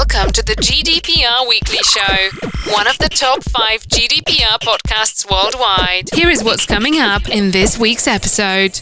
Welcome to the GDPR Weekly Show, one of the top five GDPR podcasts worldwide. Here is what's coming up in this week's episode.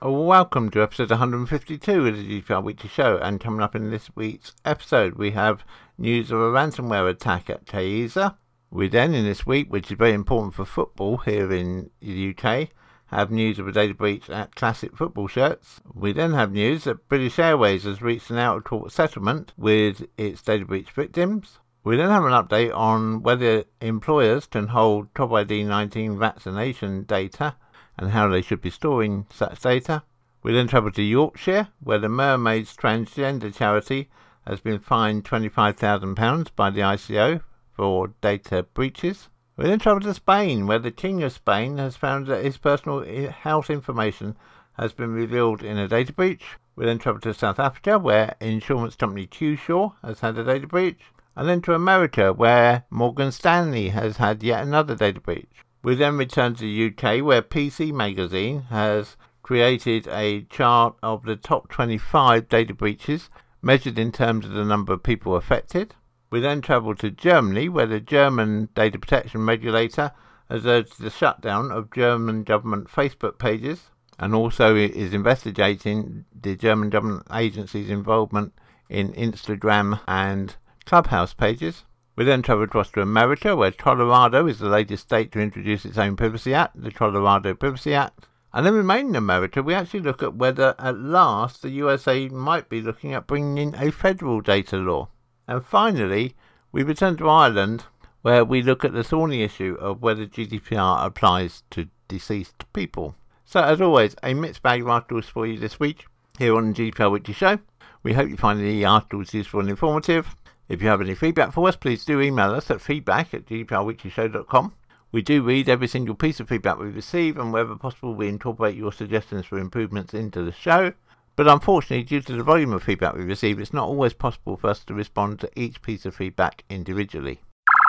Oh, welcome to episode 152 of the GDPR Weekly Show, and coming up in this week's episode, we have news of a ransomware attack at Kaseya. We then, in this week, which is very important for football here in the UK, have news of a data breach at Classic Football Shirts. We then have news that British Airways has reached an out of court settlement with its data breach victims. We then have an update on whether employers can hold COVID 19 vaccination data and how they should be storing such data. We then travel to Yorkshire, where the Mermaids Transgender Charity has been fined £25,000 by the ICO for data breaches. We then travel to Spain, where the King of Spain has found that his personal health information has been revealed in a data breach. We then travel to South Africa, where insurance company Qsure has had a data breach. And then to America, where Morgan Stanley has had yet another data breach. We then return to the UK, where PC Magazine has created a chart of the top 25 data breaches measured in terms of the number of people affected. We then travel to Germany, where the German data protection regulator has urged the shutdown of German government Facebook pages and also is investigating the German government agency's involvement in Instagram and Clubhouse pages. We then travel across to America, where Colorado is the latest state to introduce its own Privacy Act, the Colorado Privacy Act. And then remaining in America, we actually look at whether at last the USA might be looking at bringing in a federal data law. And finally, we return to Ireland, where we look at the thorny issue of whether GDPR applies to deceased people. So, as always, a mixed bag of articles for you this week here on the GDPR Weekly Show. We hope you find the articles useful and informative. If you have any feedback for us, please do email us at feedback at gdprweeklyshow.com. We do read every single piece of feedback we receive, and wherever possible, we incorporate your suggestions for improvements into the show. But unfortunately, due to the volume of feedback we receive, it's not always possible for us to respond to each piece of feedback individually.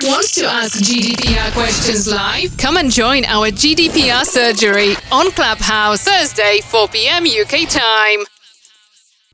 Want to ask GDPR questions live? Come and join our GDPR surgery on Clubhouse Thursday, 4 pm UK time.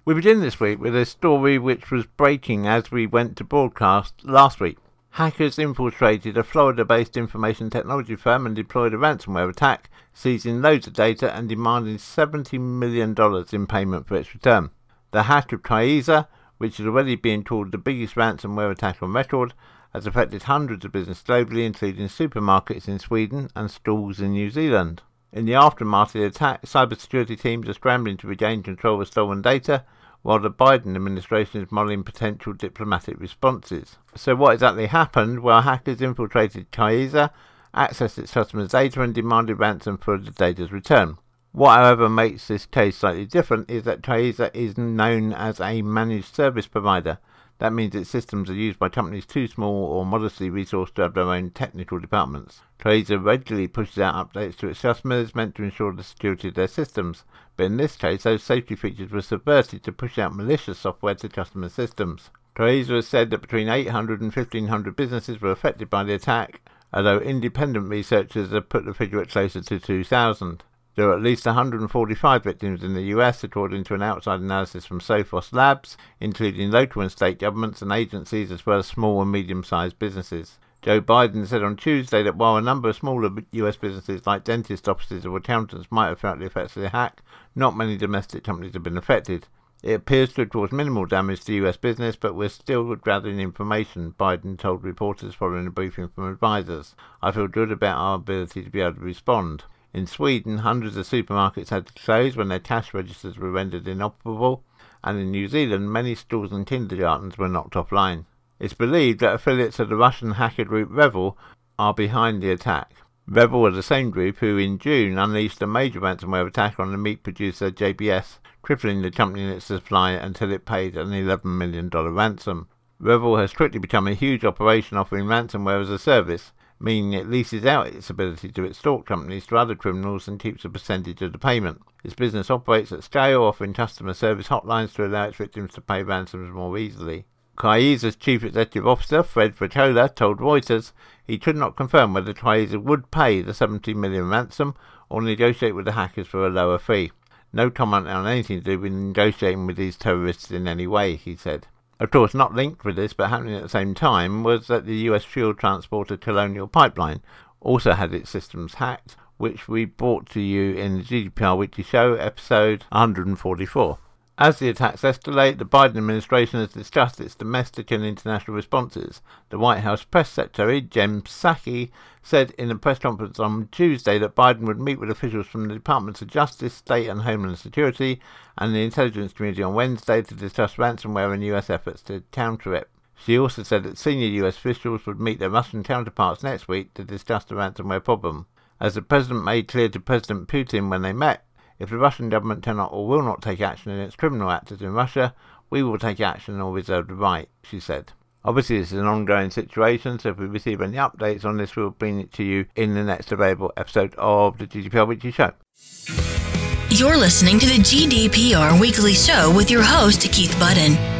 We begin this week with a story which was breaking as we went to broadcast last week. Hackers infiltrated a Florida based information technology firm and deployed a ransomware attack, seizing loads of data and demanding $70 million in payment for its return. The hack of Kaseya, which is already being called the biggest ransomware attack on record, has affected hundreds of businesses globally, including supermarkets in Sweden and stores in New Zealand. In the aftermath of the attack, cybersecurity teams are scrambling to regain control of stolen data while the Biden administration is modelling potential diplomatic responses. So, what exactly happened? Well, hackers infiltrated Kaseya, accessed its customers' data, and demanded ransom for the data's return. What, however, makes this case slightly different is that Kaseya is known as a managed service provider. That means its systems are used by companies too small or modestly resourced to have their own technical departments. Kaseya regularly pushes out updates to its customers meant to ensure the security of their systems but in this case those safety features were subverted to push out malicious software to customer systems. Kaseya has said that between 800 and 1500 businesses were affected by the attack, although independent researchers have put the figure at closer to 2000. There are at least 145 victims in the US, according to an outside analysis from Sophos Labs, including local and state governments and agencies as well as small and medium sized businesses. Joe Biden said on Tuesday that while a number of smaller US businesses like dentist offices or accountants might have felt the effects of the hack, not many domestic companies have been affected. It appears to have caused minimal damage to US business, but we're still gathering information, Biden told reporters following a briefing from advisors. I feel good about our ability to be able to respond. In Sweden, hundreds of supermarkets had to close when their cash registers were rendered inoperable, and in New Zealand, many schools and kindergartens were knocked offline. It's believed that affiliates of the Russian hacker group REvil are behind the attack. REvil were the same group who in June unleashed a major ransomware attack on the meat producer JBS, crippling the company and its supply until it paid an $11 million ransom. REvil has quickly become a huge operation offering ransomware as a service, meaning it leases out its ability to extort companies to other criminals and keeps a percentage of the payment. Its business operates at scale, offering customer service hotlines to allow its victims to pay ransoms more easily. Kaseya's chief executive officer, Fred Voccola, told Reuters he could not confirm whether Kaseya would pay the 70 million ransom or negotiate with the hackers for a lower fee. No comment on anything to do with negotiating with these terrorists in any way, he said. Of course, not linked with this, but happening at the same time, was that the US fuel transporter Colonial Pipeline also had its systems hacked, which we brought to you in the GDPR Weekly Show, episode 144. As the attacks escalate, the Biden administration has discussed its domestic and international responses. The White House press secretary, Jen Psaki, said in a press conference on Tuesday that Biden would meet with officials from the Departments of Justice, State and Homeland Security and the intelligence community on Wednesday to discuss ransomware and U.S. efforts to counter it. She also said that senior U.S. officials would meet their Russian counterparts next week to discuss the ransomware problem. As the president made clear to President Putin when they met, if the Russian government cannot or will not take action against criminal actors in Russia, we will take action or reserve the right, she said. Obviously, this is an ongoing situation, so if we receive any updates on this, we'll bring it to you in the next available episode of the GDPR Weekly Show. You're listening to the GDPR Weekly Show with your host, Keith Budden.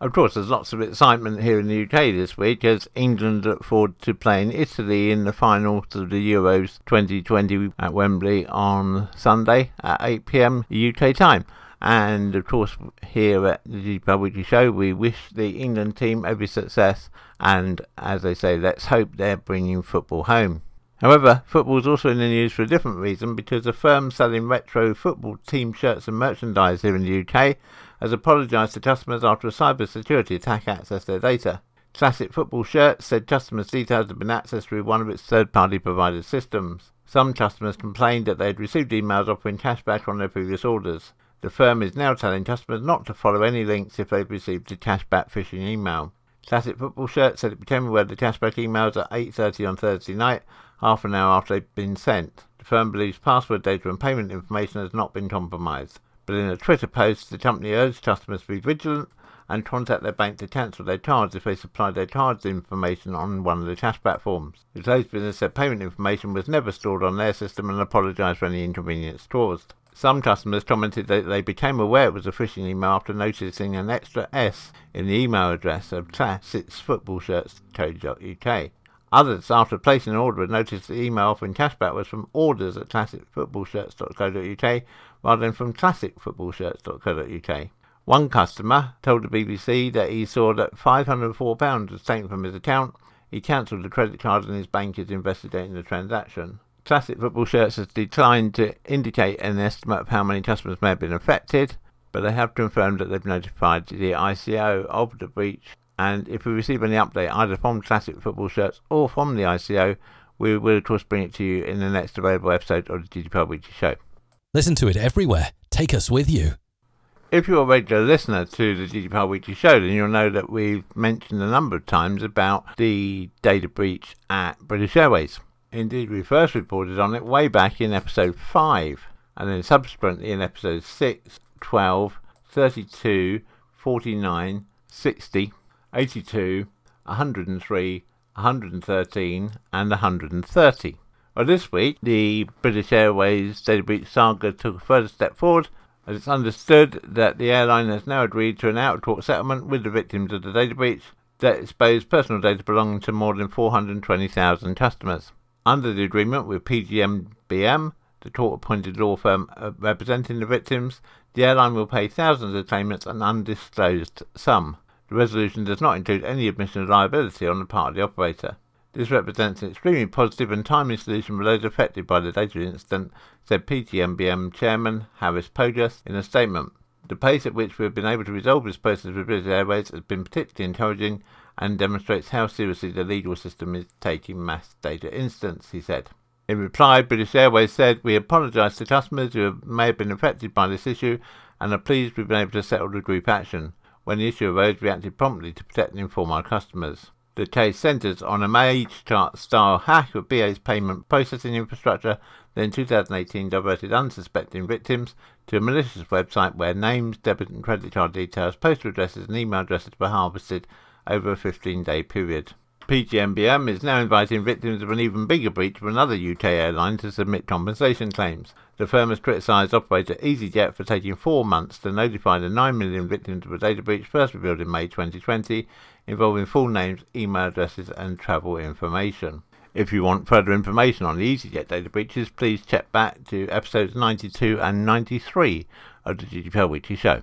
Of course, there's lots of excitement here in the UK this week as England look forward to playing Italy in the finals of the Euros 2020 at Wembley on Sunday at 8 pm UK time. And of course, here at the Weekly Show, we wish the England team every success. And as they say, let's hope they're bringing football home. However, football is also in the news for a different reason because a firm selling retro football team shirts and merchandise here in the UK has apologised to customers after a cybersecurity attack accessed their data. Classic Football Shirts said customers' details had been accessed through one of its third-party provided systems. Some customers complained that they had received emails offering cashback on their previous orders. The firm is now telling customers not to follow any links if they've received a cashback phishing email. Classic Football Shirt said it became aware the cashback emails at 8.30 on Thursday night, half an hour after they'd been sent. The firm believes password data and payment information has not been compromised. But in a Twitter post, the company urged customers to be vigilant and contact their bank to cancel their cards if they supplied their cards information on one of the cashback forms. The closed business said payment information was never stored on their system and apologised for any inconvenience caused. Some customers commented that they became aware it was a phishing email after noticing an extra S in the email address of classicfootballshirts.co.uk. Others, after placing an order, noticed the email offering cashback was from orders at classicfootballshirts.co.uk rather than from classicfootballshirts.co.uk. One customer told the BBC that he saw that £504 was taken from his account. He cancelled the credit card and his bank is investigating the transaction. Classic Football Shirts has declined to indicate an estimate of how many customers may have been affected, but they have confirmed that they've notified the ICO of the breach. And if we receive any update either from Classic Football Shirts or from the ICO, we will of course bring it to you in the next available episode of the GDPR Weekly Show. Listen to it everywhere. Take us with you. If you're a regular listener to the GDPR Weekly Show, then you'll know that we've mentioned a number of times about the data breach at British Airways. Indeed, we first reported on it way back in episode 5, and then subsequently in episodes 6, 12, 32, 49, 60, 82, 103, 113, and 130. Well, this week, the British Airways data breach saga took a further step forward as it's understood that the airline has now agreed to an out-of-court settlement with the victims of the data breach that exposed personal data belonging to more than 420,000 customers. Under the agreement with PGMBM, the court-appointed law firm uh, representing the victims, the airline will pay thousands of claimants an undisclosed sum. The resolution does not include any admission of liability on the part of the operator. This represents an extremely positive and timely solution for those affected by the data incident, said PGMBM Chairman Harris Pogust in a statement. The pace at which we have been able to resolve this process with British Airways has been particularly encouraging and demonstrates how seriously the legal system is taking mass data incidents, he said. In reply, British Airways said, We apologise to customers who may have been affected by this issue and are pleased we've been able to settle the group action. When the issue arose, we acted promptly to protect and inform our customers. The case centres on a Mage-style hack of BA's payment processing infrastructure that in 2018 diverted unsuspecting victims to a malicious website where names, debit and credit card details, postal addresses and email addresses were harvested over a 15-day period. PGMBM is now inviting victims of an even bigger breach from another UK airline to submit compensation claims. The firm has criticised operator EasyJet for taking four months to notify the 9 million victims of a data breach first revealed in May 2020, involving full names, email addresses, and travel information. If you want further information on the EasyJet data breaches, please check back to episodes 92 and 93 of the GDPR Weekly Show.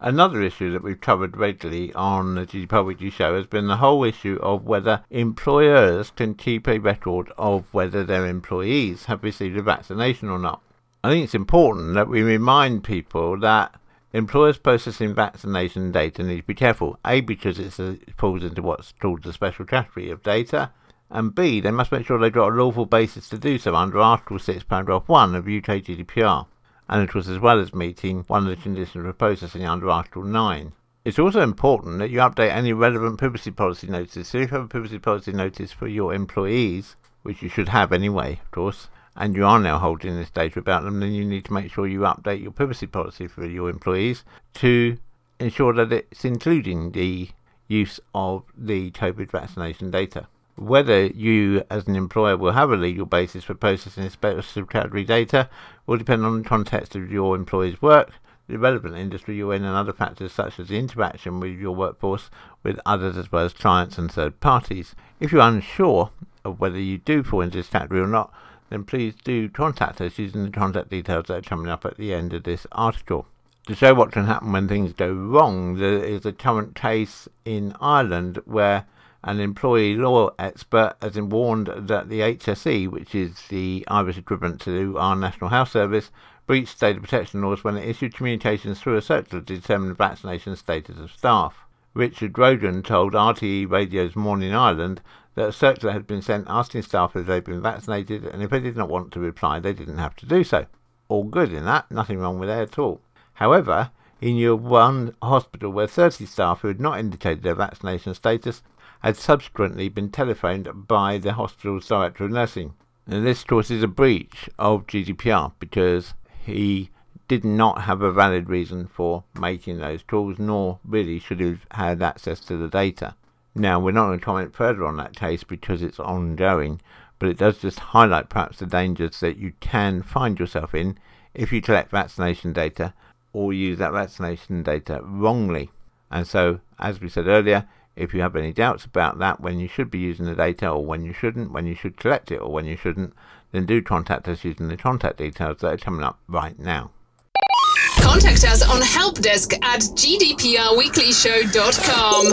Another issue that we've covered regularly on the Weekly Show has been the whole issue of whether employers can keep a record of whether their employees have received a vaccination or not. I think it's important that we remind people that employers processing vaccination data need to be careful. A, because it falls into what's called the special category of data, and B, they must make sure they've got a lawful basis to do so under Article 6, Paragraph 1 of UK GDPR and it was as well as meeting one of the conditions for processing under Article 9. It's also important that you update any relevant privacy policy notices. So if you have a privacy policy notice for your employees, which you should have anyway, of course, and you are now holding this data about them, then you need to make sure you update your privacy policy for your employees to ensure that it's including the use of the COVID vaccination data. Whether you, as an employer, will have a legal basis for processing special category data will depend on the context of your employee's work, the relevant industry you're in, and other factors such as the interaction with your workforce with others as well as clients and third parties. If you're unsure of whether you do fall into this category or not, then please do contact us using the contact details that are coming up at the end of this article. To show what can happen when things go wrong, there is a current case in Ireland where an employee law expert has warned that the HSE, which is the Irish equivalent to our National Health Service, breached data protection laws when it issued communications through a circular to determine the vaccination status of staff. Richard Grogan told RTE Radio's Morning Ireland that a circular had been sent asking staff if they'd been vaccinated, and if they did not want to reply, they didn't have to do so. All good in that, nothing wrong with that at all. However, he knew one hospital where 30 staff who had not indicated their vaccination status had subsequently been telephoned by the hospital's director of nursing. And this, of course, is a breach of GDPR because he did not have a valid reason for making those calls, nor really should have had access to the data. Now, we're not going to comment further on that case because it's ongoing, but it does just highlight perhaps the dangers that you can find yourself in if you collect vaccination data or use that vaccination data wrongly. And so, as we said earlier, if you have any doubts about that, when you should be using the data or when you shouldn't, when you should collect it or when you shouldn't, then do contact us using the contact details that are coming up right now. Contact us on helpdesk at gdprweeklyshow.com.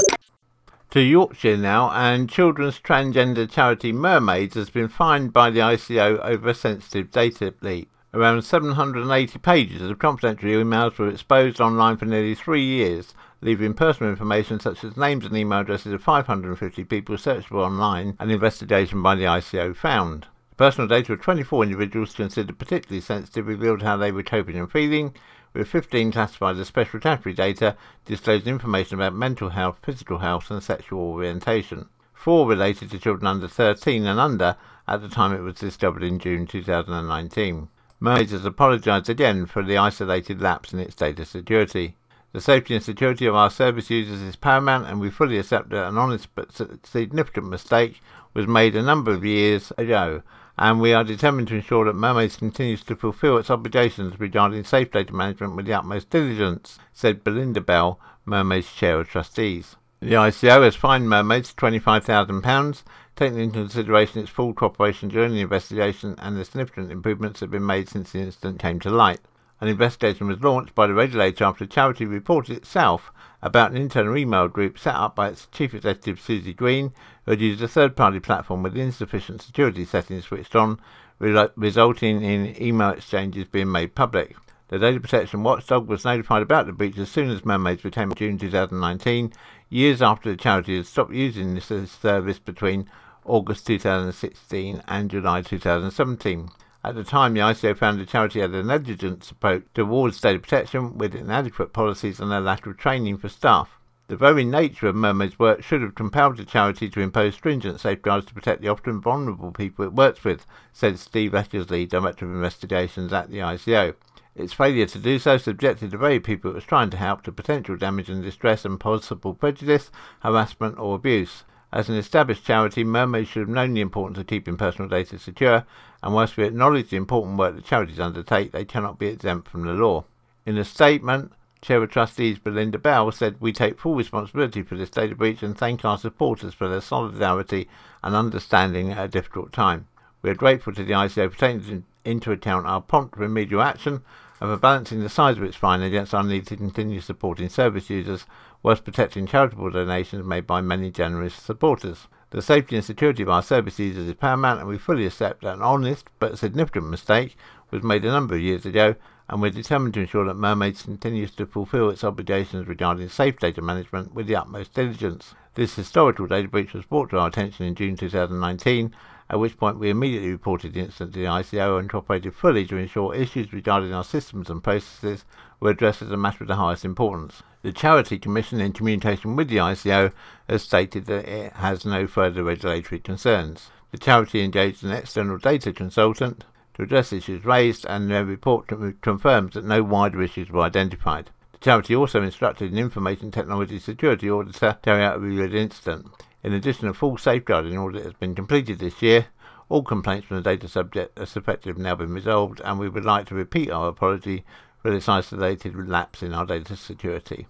To Yorkshire now, and children's transgender charity Mermaids has been fined by the ICO over a sensitive data leak. Around 780 pages of confidential emails were exposed online for nearly three years leaving personal information such as names and email addresses of 550 people searchable online, an investigation by the ICO found. Personal data of 24 individuals considered particularly sensitive revealed how they were coping and feeling, with 15 classified as special category data disclosing information about mental health, physical health, and sexual orientation. Four related to children under 13 and under at the time it was discovered in June 2019. Mermaids has apologised again for the isolated lapse in its data security. The safety and security of our service users is paramount, and we fully accept that an honest but significant mistake was made a number of years ago, and we are determined to ensure that Mermaids continues to fulfil its obligations regarding safe data management with the utmost diligence, said Belinda Bell, Mermaids Chair of Trustees. The ICO has fined Mermaids £25,000, taking into consideration its full cooperation during the investigation and the significant improvements that have been made since the incident came to light. An investigation was launched by the regulator after the charity reported itself about an internal email group set up by its chief executive Susie Green, who had used a third-party platform with insufficient security settings switched on, re- resulting in email exchanges being made public. The data protection watchdog was notified about the breach as soon as Mermaids became June 2019, years after the charity had stopped using this service between August 2016 and July 2017. At the time, the ICO found the charity had a negligent approach towards data protection with inadequate policies and a lack of training for staff. The very nature of Mermaid's work should have compelled the charity to impose stringent safeguards to protect the often vulnerable people it works with, said Steve Eckersley, Director of Investigations at the ICO. Its failure to do so subjected the very people it was trying to help to potential damage and distress and possible prejudice, harassment, or abuse. As an established charity, Mermaids should have known the importance of keeping personal data secure, and whilst we acknowledge the important work that charities undertake, they cannot be exempt from the law. In a statement, Chair of Trustees Belinda Bell said, We take full responsibility for this data breach and thank our supporters for their solidarity and understanding at a difficult time. We are grateful to the ICO for taking into account our prompt remedial action and for balancing the size of its fine against our need to continue supporting service users whilst protecting charitable donations made by many generous supporters. The safety and security of our service users is paramount, and we fully accept that an honest but significant mistake was made a number of years ago, and we're determined to ensure that Mermaids continues to fulfil its obligations regarding safe data management with the utmost diligence. This historical data breach was brought to our attention in June 2019, at which point we immediately reported the incident to the ICO and cooperated fully to ensure issues regarding our systems and processes were addressed as a matter of the highest importance. The Charity Commission, in communication with the ICO, has stated that it has no further regulatory concerns. The charity engaged an external data consultant to address issues raised, and their report confirms that no wider issues were identified. The charity also instructed an information technology security auditor to carry out a review of the incident. In addition, a full safeguarding audit has been completed this year. All complaints from the data subject uh, are suspected have now been resolved, and we would like to repeat our apology for this isolated lapse in our data security.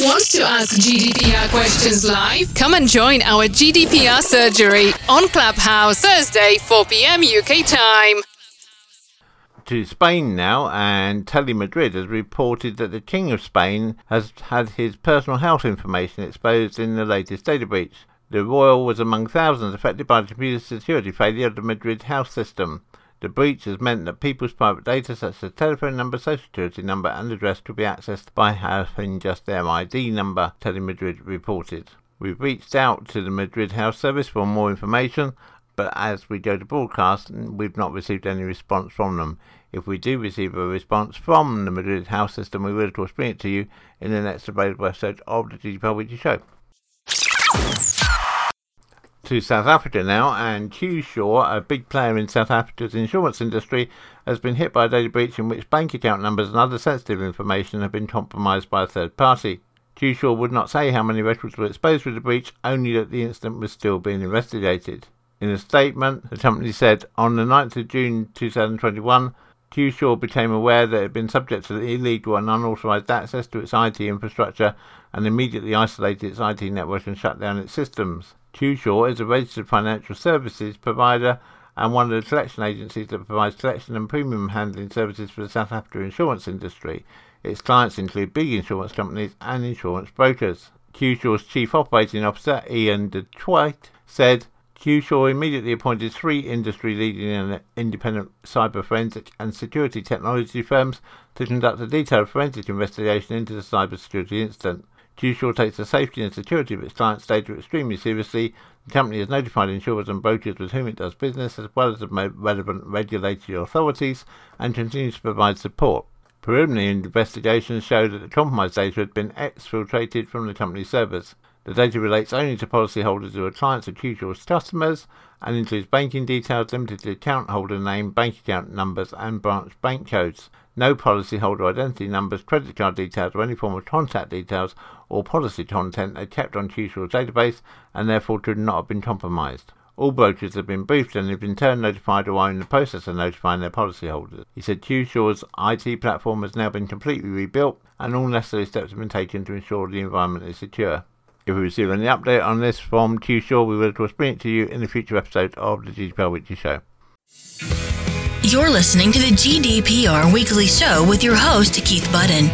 Want to ask GDPR questions live? Come and join our GDPR surgery on Clubhouse Thursday, 4 p.m. UK time. To Spain now, and Telemadrid has reported that the King of Spain has had his personal health information exposed in the latest data breach. The royal was among thousands affected by the computer security failure of the Madrid health system. The breach has meant that people's private data, such as telephone number, social security number, and address, could be accessed by having just their ID number, Telemadrid reported. We've reached out to the Madrid Health Service for more information, but as we go to broadcast, we've not received any response from them. If we do receive a response from the Madrid Health System, we will of course bring it to you in the next available episode of the GDPR Weekly Show to South Africa now, and QSure, a big player in South Africa's insurance industry, has been hit by a data breach in which bank account numbers and other sensitive information have been compromised by a third party. QSure would not say how many records were exposed with the breach, only that the incident was still being investigated. In a statement, the company said, on the 9th of June 2021, QSure became aware that it had been subject to illegal and unauthorized access to its IT infrastructure and immediately isolated its IT network and shut down its systems. QSure is a registered financial services provider and one of the collection agencies that provides collection and premium handling services for the South Africa insurance industry. Its clients include big insurance companies and insurance brokers. QSure's chief operating officer, Ian de said QSure immediately appointed three industry leading and independent cyber forensic and security technology firms to conduct a detailed forensic investigation into the cybersecurity incident. QSure takes the safety and security of its clients' data extremely seriously. The company has notified insurers and brokers with whom it does business, as well as the relevant regulatory authorities, and continues to provide support. Preliminary investigations show that the compromised data had been exfiltrated from the company's servers. The data relates only to policyholders who are clients of QSure's customers and includes banking details limited to account holder name, bank account numbers, and branch bank codes. No policyholder identity numbers, credit card details, or any form of contact details or policy content are kept on QSure's database and therefore could not have been compromised. All brokers have been briefed and have in turn notified or are in the process of notifying their policyholders. He said QSure's IT platform has now been completely rebuilt and all necessary steps have been taken to ensure the environment is secure. If we receive any update on this from QSure, we will of course bring it to you in a future episode of the GDPR Weekly Show. You're listening to the GDPR Weekly Show with your host, Keith Budden.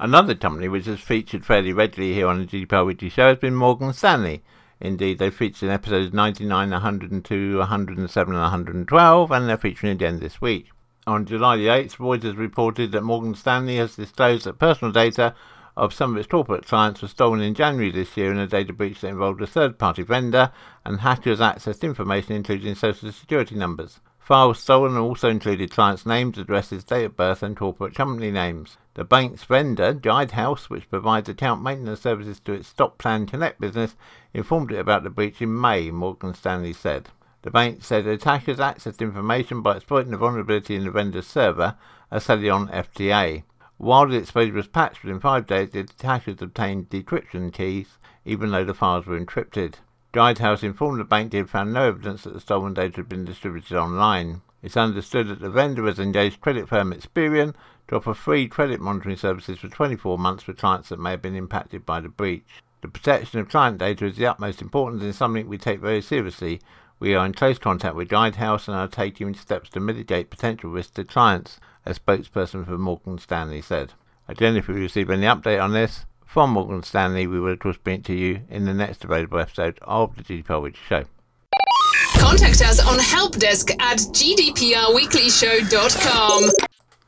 Another company which has featured fairly regularly here on the GDPR Weekly Show has been Morgan Stanley. Indeed, they featured in episodes 99, 102, 107, and 112, and they're featuring again this week. On July the 8th, Reuters reported that Morgan Stanley has disclosed that personal data of some of its corporate clients was stolen in January this year in a data breach that involved a third party vendor, and hackers accessed information including social security numbers. Files stolen also included clients' names, addresses, date of birth, and corporate company names. The bank's vendor, Guidehouse, which provides account maintenance services to its Stock Plan Connect business, informed it about the breach in May, Morgan Stanley said. The bank said attackers accessed information by exploiting a vulnerability in the vendor's server, Accellion FTA. While the exposure was patched within five days, the attackers obtained decryption keys, even though the files were encrypted. Guidehouse informed the bank they had found no evidence that the stolen data had been distributed online. It's understood that the vendor has engaged credit firm Experian to offer free credit monitoring services for 24 months for clients that may have been impacted by the breach. The protection of client data is the utmost importance and something we take very seriously. We are in close contact with Guidehouse and are taking steps to mitigate potential risks to clients, a spokesperson for Morgan Stanley said. Again, if we receive any update on this from Morgan Stanley, we will of course bring it to you in the next available episode of the GDPR Weekly Show. Contact us on helpdesk at gdprweeklyshow.com.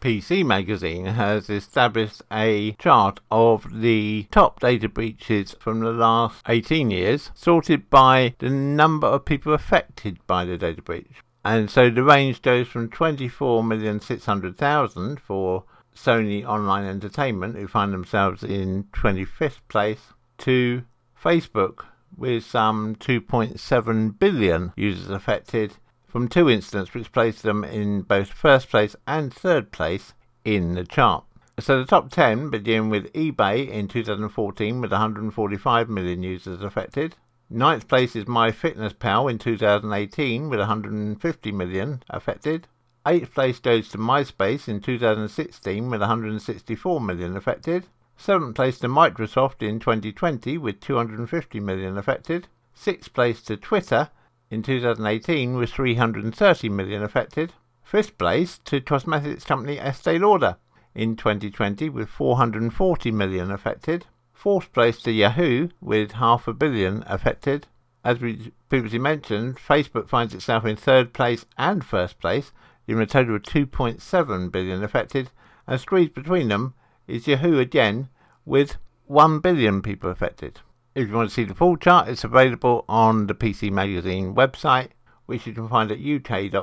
PC Magazine has established a chart of the top data breaches from the last 18 years, sorted by the number of people affected by the data breach. And so the range goes from 24,600,000 for Sony Online Entertainment, who find themselves in 25th place, to Facebook, with some 2.7 billion users affected from two incidents which placed them in both first place and third place in the chart. So the top 10 begin with eBay in 2014 with 145 million users affected. Ninth place is MyFitnessPal in 2018 with 150 million affected. Eighth place goes to MySpace in 2016 with 164 million affected. Seventh place to Microsoft in 2020 with 250 million affected. Sixth place to Twitter in 2018 with 330 million affected. Fifth place to cosmetics company Estee Lauder in 2020 with 440 million affected. Fourth place to Yahoo with half a billion affected. As we previously mentioned, Facebook finds itself in third place and first place, giving a total of 2.7 billion affected, and squeezed between them is Yahoo again with 1 billion people affected. If you want to see the full chart, it's available on the PC Magazine website, which you can find at uk.pcmag.com.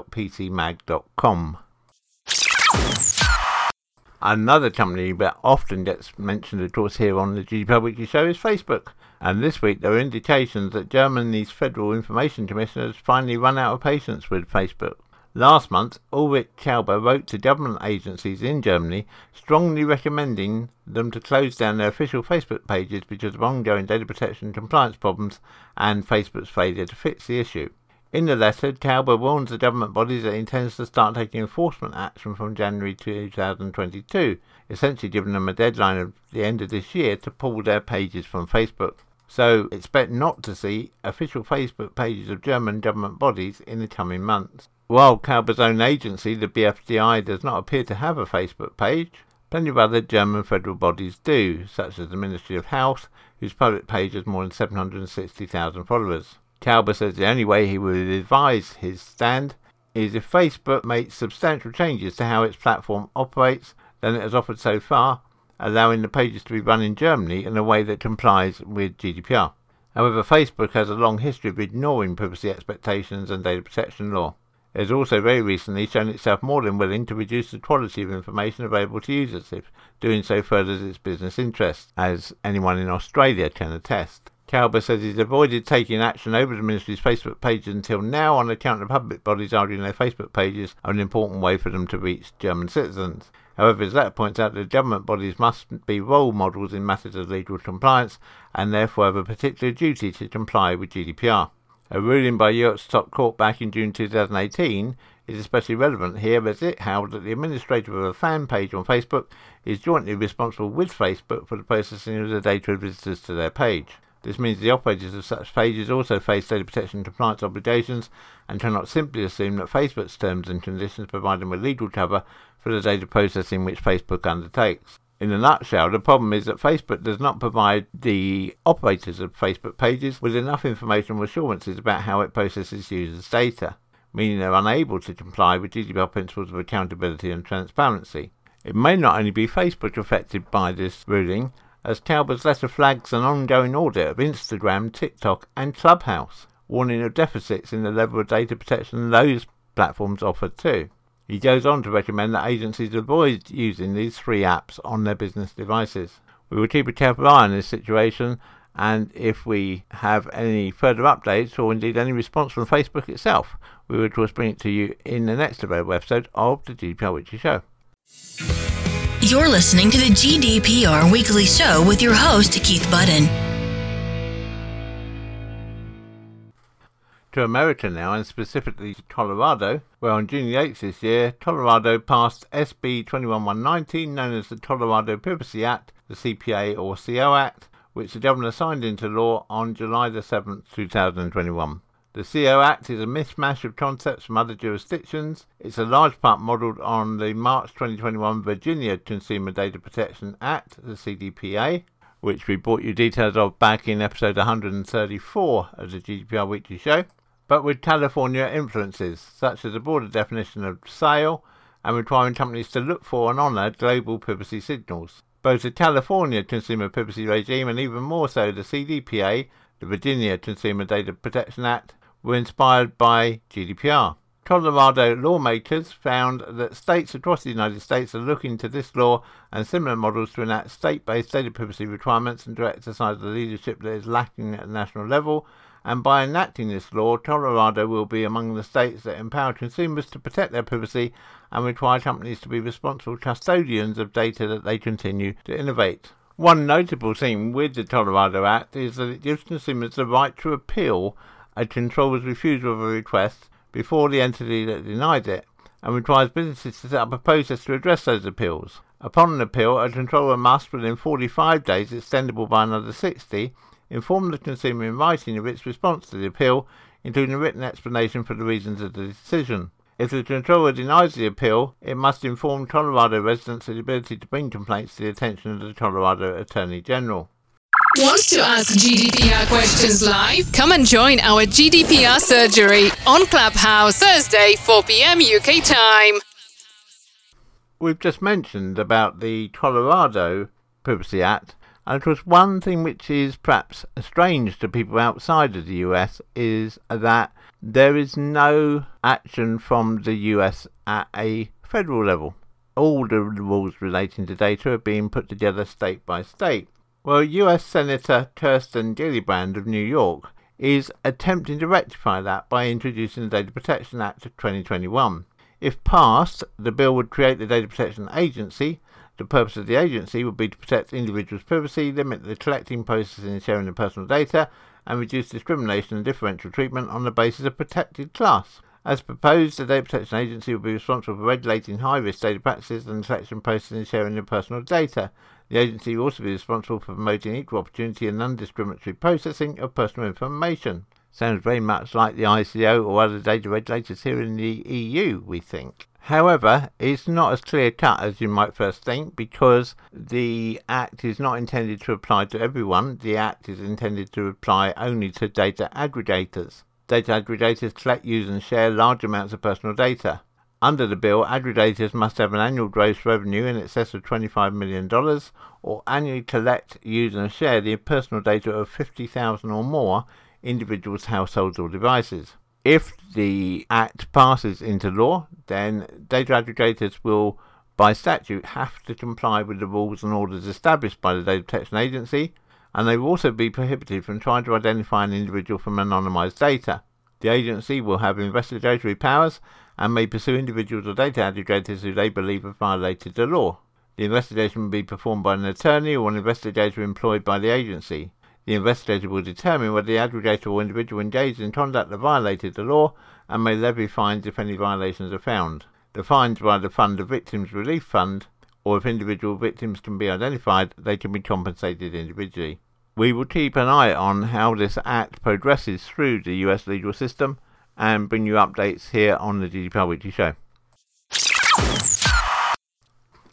Another company that often gets mentioned, of course, here on the GDPR Weekly Show is Facebook. And this week there are indications that Germany's Federal Information Commissioner has finally run out of patience with Facebook. Last month, Ulrich Kelber wrote to government agencies in Germany strongly recommending them to close down their official Facebook pages because of ongoing data protection compliance problems and Facebook's failure to fix the issue. In the letter, Kelber warns the government bodies that it intends to start taking enforcement action from January 2022, essentially giving them a deadline of the end of this year to pull their pages from Facebook. So expect not to see official Facebook pages of German government bodies in the coming months. While Kelber's own agency, the BFDI, does not appear to have a Facebook page, plenty of other German federal bodies do, such as the Ministry of Health, whose public page has more than 760,000 followers. Kelber says the only way he would advise his stand is if Facebook makes substantial changes to how its platform operates than it has offered so far, allowing the pages to be run in Germany in a way that complies with GDPR. However, Facebook has a long history of ignoring privacy expectations and data protection law. It has also very recently shown itself more than willing to reduce the quality of information available to users if doing so furthers its business interests, as anyone in Australia can attest. Kelber says he's avoided taking action over the ministry's Facebook pages until now on account of public bodies arguing their Facebook pages are an important way for them to reach German citizens. However, as that points out, the government bodies must be role models in matters of legal compliance and therefore have a particular duty to comply with GDPR. A ruling by Europe's top court back in June 2018 is especially relevant here as it held that the administrator of a fan page on Facebook is jointly responsible with Facebook for the processing of the data of visitors to their page. This means the operators of such pages also face data protection compliance obligations and cannot simply assume that Facebook's terms and conditions provide them with legal cover for the data processing which Facebook undertakes. In a nutshell, the problem is that Facebook does not provide the operators of Facebook pages with enough information or assurances about how it processes users' data, meaning they're unable to comply with GDPR principles of accountability and transparency. It may not only be Facebook affected by this ruling, as Kelber's letter flags an ongoing audit of Instagram, TikTok, and Clubhouse, warning of deficits in the level of data protection those platforms offer too. He goes on to recommend that agencies avoid using these three apps on their business devices. We will keep a careful eye on this situation, and if we have any further updates or indeed any response from Facebook itself, we will of course bring it to you in the next available episode of the GDPR Weekly Show. You're listening to the GDPR Weekly Show with your host, Keith Budden. to America now, and specifically to Colorado, where on June 8th this year, Colorado passed SB 21119, known as the Colorado Privacy Act, the CPA or CO Act, which the governor signed into law on July the 7th, 2021. The CO Act is a mishmash of concepts from other jurisdictions. It's a large part modelled on the March 2021 Virginia Consumer Data Protection Act, the CDPA, which we brought you details of back in episode 134 of the GDPR Weekly Show, but with California influences, such as a broader definition of sale and requiring companies to look for and honour global privacy signals. Both the California Consumer Privacy Regime and even more so the CDPA, the Virginia Consumer Data Protection Act, were inspired by GDPR. Colorado lawmakers found that states across the United States are looking to this law and similar models to enact state based data privacy requirements and to exercise the leadership that is lacking at the national level. And by enacting this law, Colorado will be among the states that empower consumers to protect their privacy and require companies to be responsible custodians of data that they continue to innovate. One notable thing with the Colorado Act is that it gives consumers the right to appeal a controller's refusal of a request before the entity that denied it and requires businesses to set up a process to address those appeals. Upon an appeal, a controller must, within 45 days, extendable by another 60, inform the consumer in writing of its response to the appeal, including a written explanation for the reasons of the decision. If the controller denies the appeal, it must inform Colorado residents of the ability to bring complaints to the attention of the Colorado Attorney General. Want to ask GDPR questions live? Come and join our GDPR surgery on Clubhouse Thursday, 4 p.m. UK time. We've just mentioned about the Colorado Privacy Act, and of course, one thing which is perhaps strange to people outside of the US is that there is no action from the US at a federal level. All the rules relating to data are being put together state by state. Well, US Senator Kirsten Gillibrand of New York is attempting to rectify that by introducing the Data Protection Act of 2021. If passed, the bill would create the Data Protection Agency. The purpose of the agency would be to protect individuals' privacy, limit the collecting, processing, and sharing of personal data, and reduce discrimination and differential treatment on the basis of protected class. As proposed, the Data Protection Agency will be responsible for regulating high risk data practices and collection, processing, and sharing of personal data. The agency will also be responsible for promoting equal opportunity and non discriminatory processing of personal information. Sounds very much like the ICO or other data regulators here in the EU, we think. However, it's not as clear cut as you might first think because the Act is not intended to apply to everyone. The Act is intended to apply only to data aggregators. Data aggregators collect, use, and share large amounts of personal data. Under the bill, aggregators must have an annual gross revenue in excess of $25 million or annually collect, use, and share the personal data of 50,000 or more individuals, households, or devices. If the Act passes into law, then data aggregators will, by statute, have to comply with the rules and orders established by the Data Protection Agency, and they will also be prohibited from trying to identify an individual from anonymized data. The agency will have investigatory powers and may pursue individuals or data aggregators who they believe have violated the law. The investigation will be performed by an attorney or an investigator employed by the agency. The investigator will determine whether the aggregator or individual engaged in conduct that violated the law and may levy fines if any violations are found. The fines will either fund the Victims Relief Fund or if individual victims can be identified, they can be compensated individually. We will keep an eye on how this Act progresses through the US legal system and bring you updates here on the GDPR Weekly Show.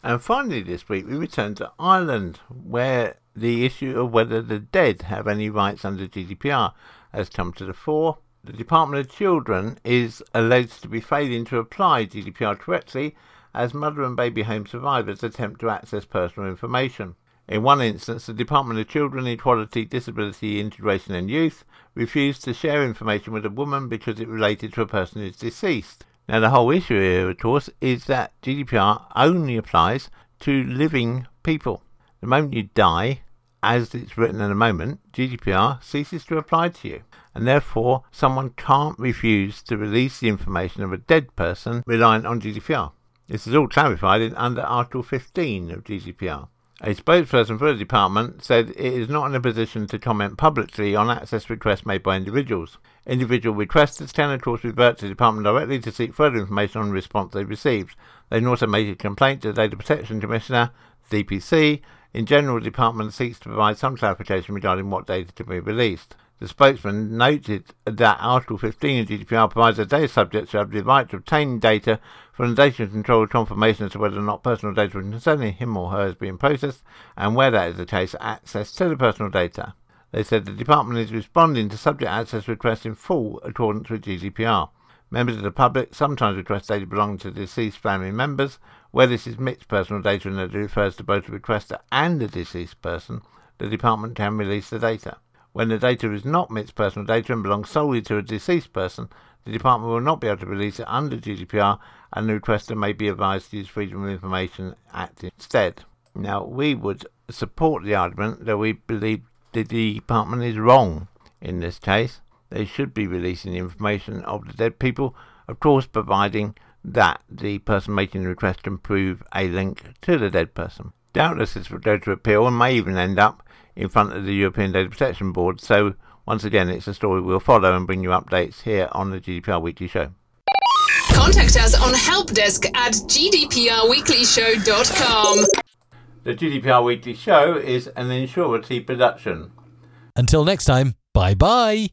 And finally, this week we return to Ireland, where the issue of whether the dead have any rights under GDPR has come to the fore. The Department of Children is alleged to be failing to apply GDPR correctly as mother and baby home survivors attempt to access personal information. In one instance, the Department of Children, Equality, Disability, Integration and Youth refused to share information with a woman because it related to a person who is deceased. Now, the whole issue here, of course, is that GDPR only applies to living people. The moment you die, as it's written in a moment, GDPR ceases to apply to you, and therefore someone can't refuse to release the information of a dead person reliant on GDPR. This is all clarified in under Article 15 of GDPR. A spokesperson for the department said it is not in a position to comment publicly on access requests made by individuals. Individual requesters can, of course, revert to the department directly to seek further information on the response they received. They can also make a complaint to the Data Protection Commissioner, DPC, In general, the department seeks to provide some clarification regarding what data to be released. The spokesman noted that Article 15 of GDPR provides that data subjects have the right to obtain data data control confirmation as to whether or not personal data concerning him or her is being processed, and where that is the case, access to the personal data. They said the department is responding to subject access requests in full accordance with GDPR. Members of the public sometimes request data belonging to deceased family members. Where this is mixed personal data and it refers to both the requester and the deceased person, the department can release the data. When the data is not mixed personal data and belongs solely to a deceased person, the department will not be able to release it under GDPR and the requester may be advised to use Freedom of Information Act instead. Now, we would support the argument that we believe the department is wrong in this case. They should be releasing the information of the dead people, of course, providing that the person making the request can prove a link to the dead person. Doubtless this will go to appeal and may even end up in front of the European Data Protection Board. So, once again, it's a story we'll follow and bring you updates here on the GDPR Weekly Show. Contact us on helpdesk at gdprweeklyshow.com. The GDPR Weekly Show is an Insurity production. Until next time, bye bye.